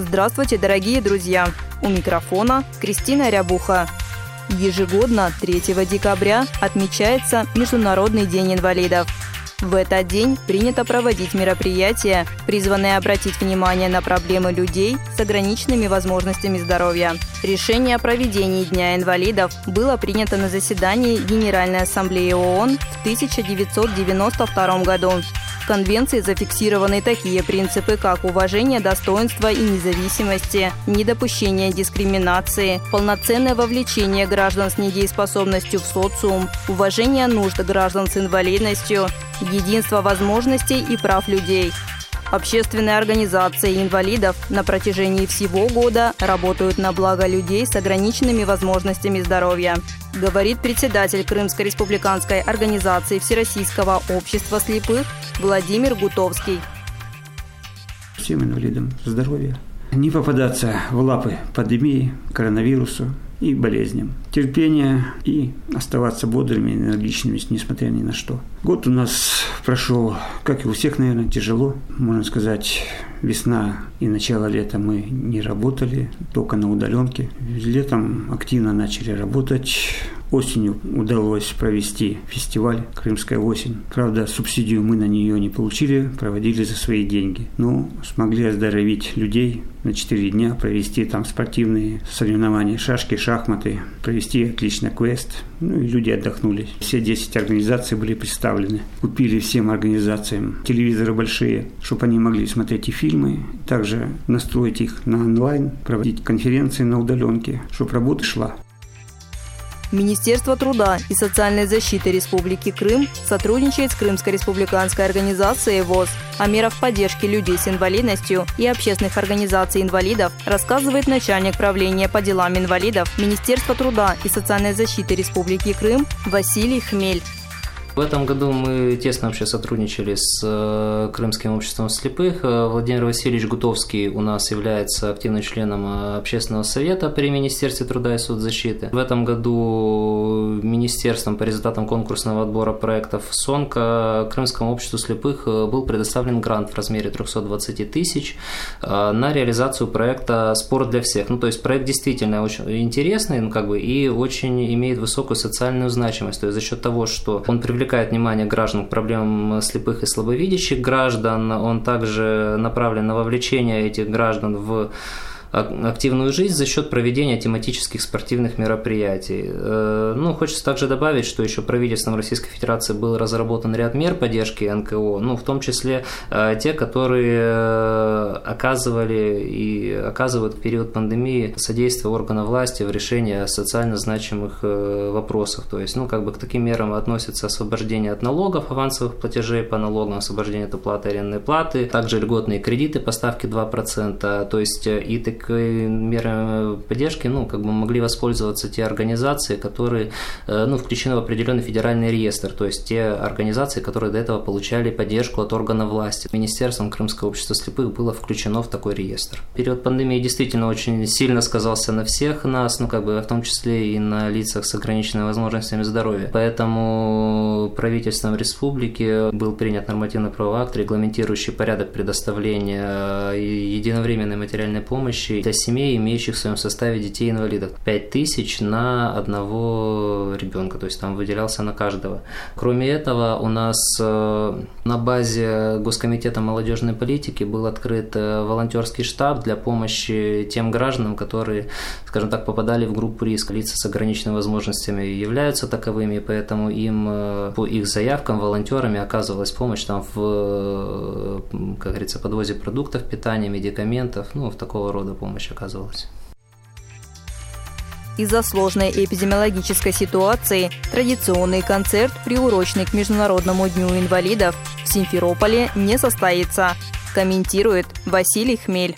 Здравствуйте, дорогие друзья! У микрофона Кристина Рябуха. Ежегодно 3 декабря отмечается Международный день инвалидов – в этот день принято проводить мероприятия, призванные обратить внимание на проблемы людей с ограниченными возможностями здоровья. Решение о проведении Дня инвалидов было принято на заседании Генеральной Ассамблеи ООН в 1992 году. Конвенции зафиксированы такие принципы, как уважение достоинства и независимости, недопущение дискриминации, полноценное вовлечение граждан с недееспособностью в социум, уважение нужд граждан с инвалидностью, единство возможностей и прав людей. Общественные организации инвалидов на протяжении всего года работают на благо людей с ограниченными возможностями здоровья, говорит председатель Крымской республиканской организации Всероссийского общества слепых Владимир Гутовский. Всем инвалидам здоровья, не попадаться в лапы пандемии, коронавирусу, и болезням. Терпение и оставаться бодрыми энергичными, несмотря ни на что. Год у нас прошел, как и у всех, наверное, тяжело. Можно сказать, весна и начало лета мы не работали, только на удаленке. Летом активно начали работать. Осенью удалось провести фестиваль «Крымская осень». Правда, субсидию мы на нее не получили, проводили за свои деньги. Но смогли оздоровить людей на 4 дня, провести там спортивные соревнования, шашки, шахматы, провести отлично квест. Ну и люди отдохнули. Все 10 организаций были представлены. Купили всем организациям телевизоры большие, чтобы они могли смотреть и фильмы, также настроить их на онлайн, проводить конференции на удаленке, чтобы работа шла. Министерство труда и социальной защиты Республики Крым сотрудничает с Крымской республиканской организацией ВОЗ. О мерах поддержки людей с инвалидностью и общественных организаций инвалидов рассказывает начальник правления по делам инвалидов Министерства труда и социальной защиты Республики Крым Василий Хмель. В этом году мы тесно вообще сотрудничали с э, Крымским обществом слепых. Э, Владимир Васильевич Гутовский у нас является активным членом э, общественного совета при Министерстве труда и соцзащиты. В этом году Министерством по результатам конкурсного отбора проектов СОНКа Крымскому обществу слепых был предоставлен грант в размере 320 тысяч на реализацию проекта «Спорт для всех». Ну, то есть проект действительно очень интересный ну, как бы, и очень имеет высокую социальную значимость. То есть за счет того, что он привлекает привлекает внимание граждан к проблемам слепых и слабовидящих граждан. Он также направлен на вовлечение этих граждан в активную жизнь за счет проведения тематических спортивных мероприятий. Э, ну, хочется также добавить, что еще правительством Российской Федерации был разработан ряд мер поддержки НКО, ну, в том числе э, те, которые э, оказывали и оказывают в период пандемии содействие органов власти в решении социально значимых вопросов. То есть, ну, как бы к таким мерам относятся освобождение от налогов, авансовых платежей по налогам, освобождение от уплаты арендной платы, также льготные кредиты по ставке 2%, то есть и так такой меры поддержки, ну, как бы могли воспользоваться те организации, которые, э, ну, включены в определенный федеральный реестр, то есть те организации, которые до этого получали поддержку от органов власти. Министерством Крымского общества слепых было включено в такой реестр. Период пандемии действительно очень сильно сказался на всех нас, ну, как бы в том числе и на лицах с ограниченными возможностями здоровья. Поэтому правительством республики был принят нормативный правовой акт, регламентирующий порядок предоставления единовременной материальной помощи помощи для семей, имеющих в своем составе детей-инвалидов. 5 тысяч на одного ребенка, то есть там выделялся на каждого. Кроме этого, у нас э, на базе Госкомитета молодежной политики был открыт э, волонтерский штаб для помощи тем гражданам, которые, скажем так, попадали в группу риска. Лица с ограниченными возможностями являются таковыми, поэтому им э, по их заявкам волонтерами оказывалась помощь там в, как говорится, подвозе продуктов питания, медикаментов, ну, в такого рода помощь оказывалась. из-за сложной эпидемиологической ситуации традиционный концерт, приуроченный к Международному дню инвалидов, в Симферополе не состоится, комментирует Василий Хмель.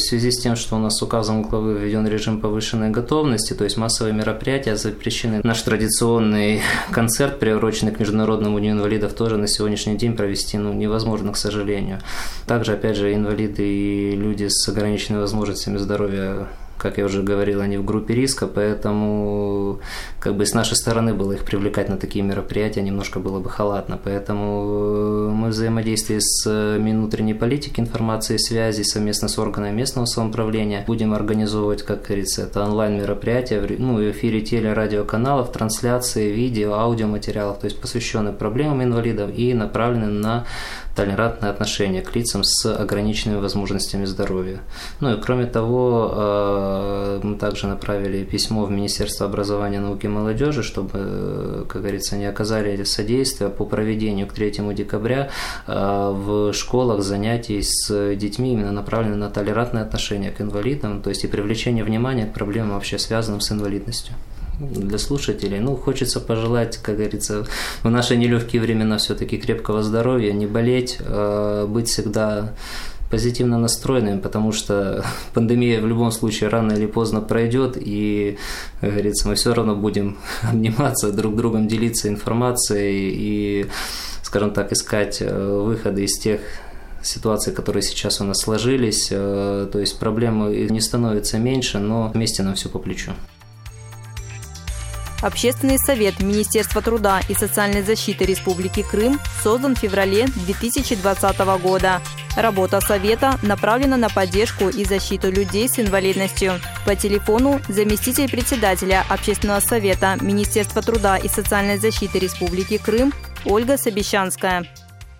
В связи с тем, что у нас указом главы введен режим повышенной готовности, то есть массовые мероприятия запрещены. Наш традиционный концерт, приуроченный к Международному дню инвалидов, тоже на сегодняшний день провести ну, невозможно, к сожалению. Также, опять же, инвалиды и люди с ограниченными возможностями здоровья как я уже говорил, они в группе риска, поэтому как бы с нашей стороны было их привлекать на такие мероприятия немножко было бы халатно. Поэтому э, мы взаимодействие с э, Минвнутренней политики, информации и связи совместно с органами местного самоуправления будем организовывать, как говорится, это онлайн-мероприятия, ну, в эфире телерадиоканалов, трансляции, видео, аудиоматериалов, то есть посвященные проблемам инвалидов и направлены на толерантное отношение к лицам с ограниченными возможностями здоровья. Ну и кроме того, э, мы также направили письмо в Министерство образования, науки и молодежи, чтобы, как говорится, они оказали содействие по проведению к 3 декабря э, в школах занятий с детьми именно направлены на толерантное отношение к инвалидам, то есть и привлечение внимания к проблемам вообще связанным с инвалидностью для слушателей. Ну, хочется пожелать, как говорится, в наши нелегкие времена все-таки крепкого здоровья, не болеть, а быть всегда позитивно настроенным, потому что пандемия в любом случае рано или поздно пройдет, и, как говорится, мы все равно будем обниматься, друг другом делиться информацией и, скажем так, искать э, выходы из тех ситуаций, которые сейчас у нас сложились. Э, то есть проблемы не становятся меньше, но вместе нам все по плечу. Общественный совет Министерства труда и социальной защиты Республики Крым создан в феврале 2020 года. Работа совета направлена на поддержку и защиту людей с инвалидностью. По телефону заместитель председателя Общественного совета Министерства труда и социальной защиты Республики Крым Ольга Собещанская.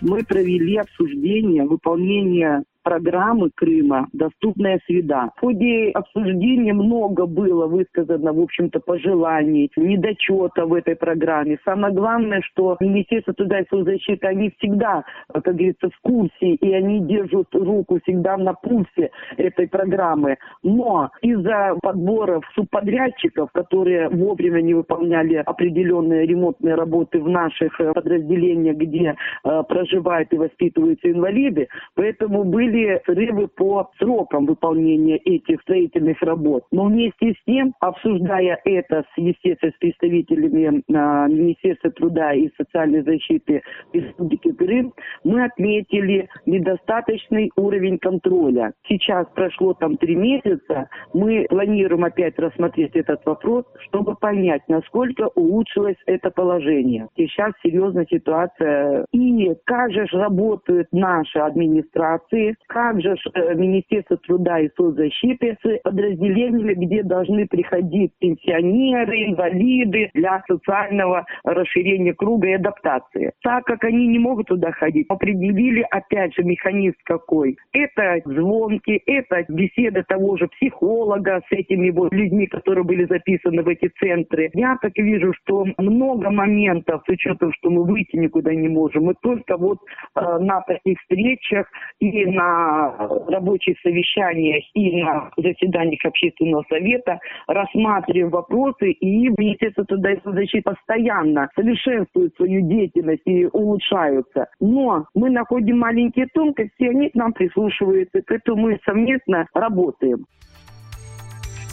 Мы провели обсуждение выполнения программы Крыма «Доступная среда». В ходе обсуждения много было высказано, в общем-то, пожеланий, недочета в этой программе. Самое главное, что Министерство труда и соцзащиты, они всегда, как говорится, в курсе, и они держат руку всегда на пульсе этой программы. Но из-за подборов субподрядчиков, которые вовремя не выполняли определенные ремонтные работы в наших подразделениях, где э, проживают и воспитываются инвалиды, поэтому были были срывы по срокам выполнения этих строительных работ. Но вместе с тем, обсуждая это, с, естественно, с представителями а, Министерства труда и социальной защиты Республики Крым, мы отметили недостаточный уровень контроля. Сейчас прошло там три месяца, мы планируем опять рассмотреть этот вопрос, чтобы понять, насколько улучшилось это положение. Сейчас серьезная ситуация. И как же работают наши администрации, как же э, Министерство труда и соцзащиты с подразделениями, где должны приходить пенсионеры, инвалиды для социального расширения круга и адаптации. Так как они не могут туда ходить, определили опять же механизм какой. Это звонки, это беседа того же психолога с этими вот людьми, которые были записаны в эти центры. Я так вижу, что много моментов, с учетом, что мы выйти никуда не можем. Мы только вот э, на таких встречах и на на рабочих совещаниях и на заседаниях общественного совета рассматриваем вопросы, и Министерство труда и соцзащиты постоянно совершенствует свою деятельность и улучшаются. Но мы находим маленькие тонкости, они к нам прислушиваются, поэтому мы совместно работаем.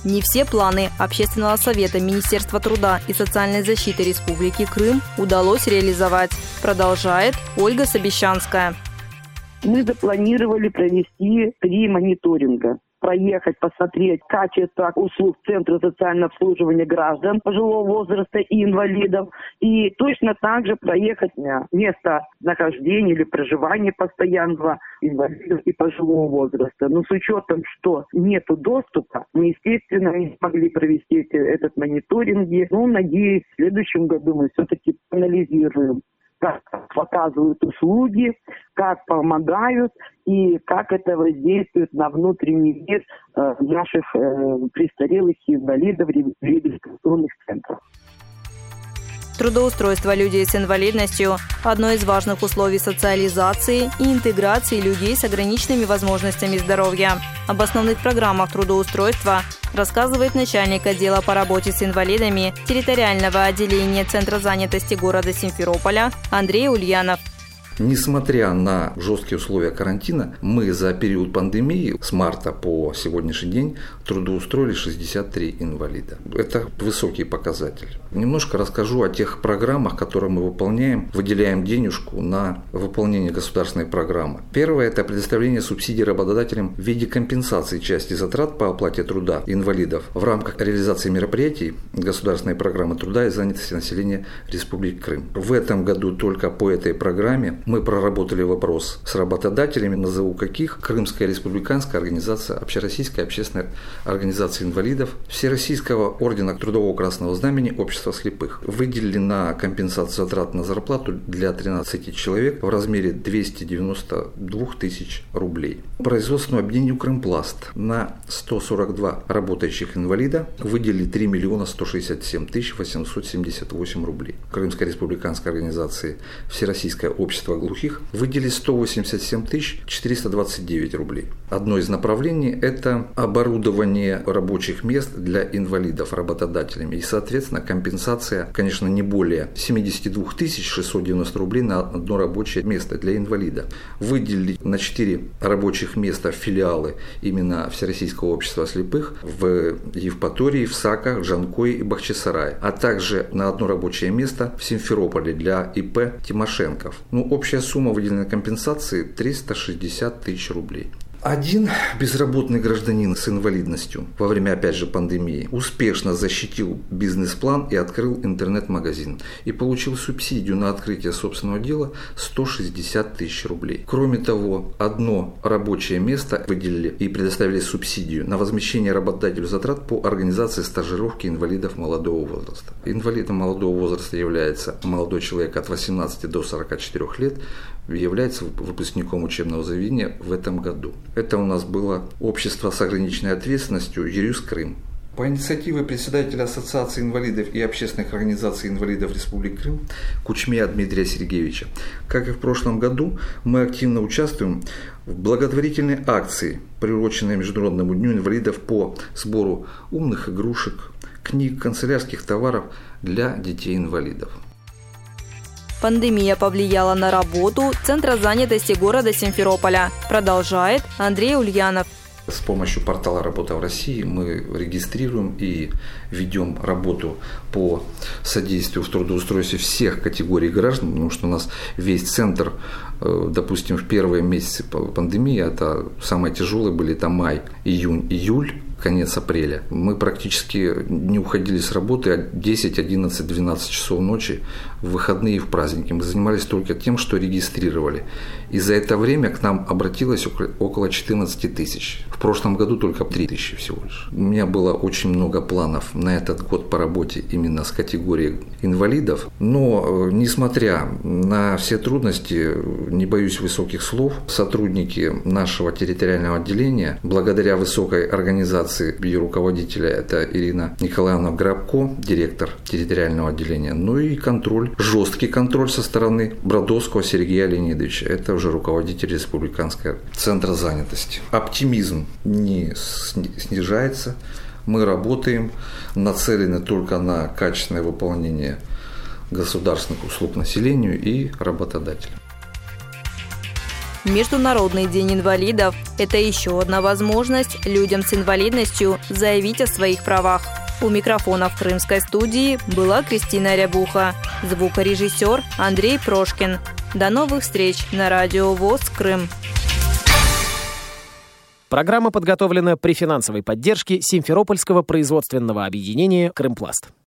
Не все планы Общественного совета Министерства труда и социальной защиты Республики Крым удалось реализовать, продолжает Ольга Собещанская мы запланировали провести три мониторинга проехать, посмотреть качество услуг Центра социального обслуживания граждан пожилого возраста и инвалидов. И точно так же проехать место нахождения или проживания постоянного инвалидов и пожилого возраста. Но с учетом, что нет доступа, мы, естественно, не смогли провести этот мониторинг. Ну, надеюсь, в следующем году мы все-таки анализируем как показывают услуги, как помогают и как это воздействует на внутренний мир э, наших э, престарелых и инвалидов реабилитационных центров. Трудоустройство людей с инвалидностью – одно из важных условий социализации и интеграции людей с ограниченными возможностями здоровья. Об основных программах трудоустройства рассказывает начальник отдела по работе с инвалидами территориального отделения Центра занятости города Симферополя Андрей Ульянов. Несмотря на жесткие условия карантина, мы за период пандемии с марта по сегодняшний день трудоустроили 63 инвалида. Это высокий показатель. Немножко расскажу о тех программах, которые мы выполняем. Выделяем денежку на выполнение государственной программы. Первое – это предоставление субсидий работодателям в виде компенсации части затрат по оплате труда инвалидов в рамках реализации мероприятий государственной программы труда и занятости населения Республики Крым. В этом году только по этой программе мы проработали вопрос с работодателями, назову каких. Крымская республиканская организация, Общероссийская общественная организация инвалидов, Всероссийского ордена Трудового Красного Знамени Общества слепых. Выделили на компенсацию затрат на зарплату для 13 человек в размере 292 тысяч рублей. Производственному объединению Крымпласт на 142 работающих инвалида выделили 3 миллиона 167 тысяч 878 рублей. Крымская республиканская организация Всероссийское общество глухих выделили 187 тысяч 429 рублей. Одно из направлений – это оборудование рабочих мест для инвалидов работодателями. И, соответственно, компенсация, конечно, не более 72 тысяч 690 рублей на одно рабочее место для инвалида. Выделили на 4 рабочих места филиалы именно Всероссийского общества слепых в Евпатории, в Саках, Джанкое и Бахчисарае, а также на одно рабочее место в Симферополе для ИП Тимошенков. Ну, общая сумма выделенной компенсации 360 тысяч рублей. Один безработный гражданин с инвалидностью во время, опять же, пандемии успешно защитил бизнес-план и открыл интернет-магазин и получил субсидию на открытие собственного дела 160 тысяч рублей. Кроме того, одно рабочее место выделили и предоставили субсидию на возмещение работодателю затрат по организации стажировки инвалидов молодого возраста. Инвалидом молодого возраста является молодой человек от 18 до 44 лет, является выпускником учебного заведения в этом году. Это у нас было общество с ограниченной ответственностью «Юрюс Крым». По инициативе председателя Ассоциации инвалидов и общественных организаций инвалидов Республики Крым Кучмея Дмитрия Сергеевича, как и в прошлом году, мы активно участвуем в благотворительной акции, приуроченной Международному дню инвалидов по сбору умных игрушек, книг, канцелярских товаров для детей-инвалидов. Пандемия повлияла на работу Центра занятости города Симферополя. Продолжает Андрей Ульянов. С помощью портала «Работа в России» мы регистрируем и ведем работу по содействию в трудоустройстве всех категорий граждан, потому что у нас весь центр, э, допустим, в первые месяцы пандемии, это самые тяжелые были, это май, июнь, июль, конец апреля. Мы практически не уходили с работы 10, 11, 12 часов ночи в выходные и в праздники. Мы занимались только тем, что регистрировали. И за это время к нам обратилось около 14 тысяч. В прошлом году только 3 тысячи всего лишь. У меня было очень много планов на этот год по работе именно с категорией инвалидов. Но, э, несмотря на все трудности, не боюсь высоких слов, сотрудники нашего территориального отделения, благодаря высокой организации ее руководителя, это Ирина Николаевна Грабко, директор территориального отделения, ну и контроль, жесткий контроль со стороны Бродовского Сергея Леонидовича. Это уже руководитель Республиканского центра занятости. Оптимизм не снижается. Мы работаем, нацелены только на качественное выполнение государственных услуг населению и работодателям. Международный день инвалидов – это еще одна возможность людям с инвалидностью заявить о своих правах. У микрофона в крымской студии была Кристина Рябуха, звукорежиссер Андрей Прошкин. До новых встреч на радио ВОЗ Крым. Программа подготовлена при финансовой поддержке Симферопольского производственного объединения «Крымпласт».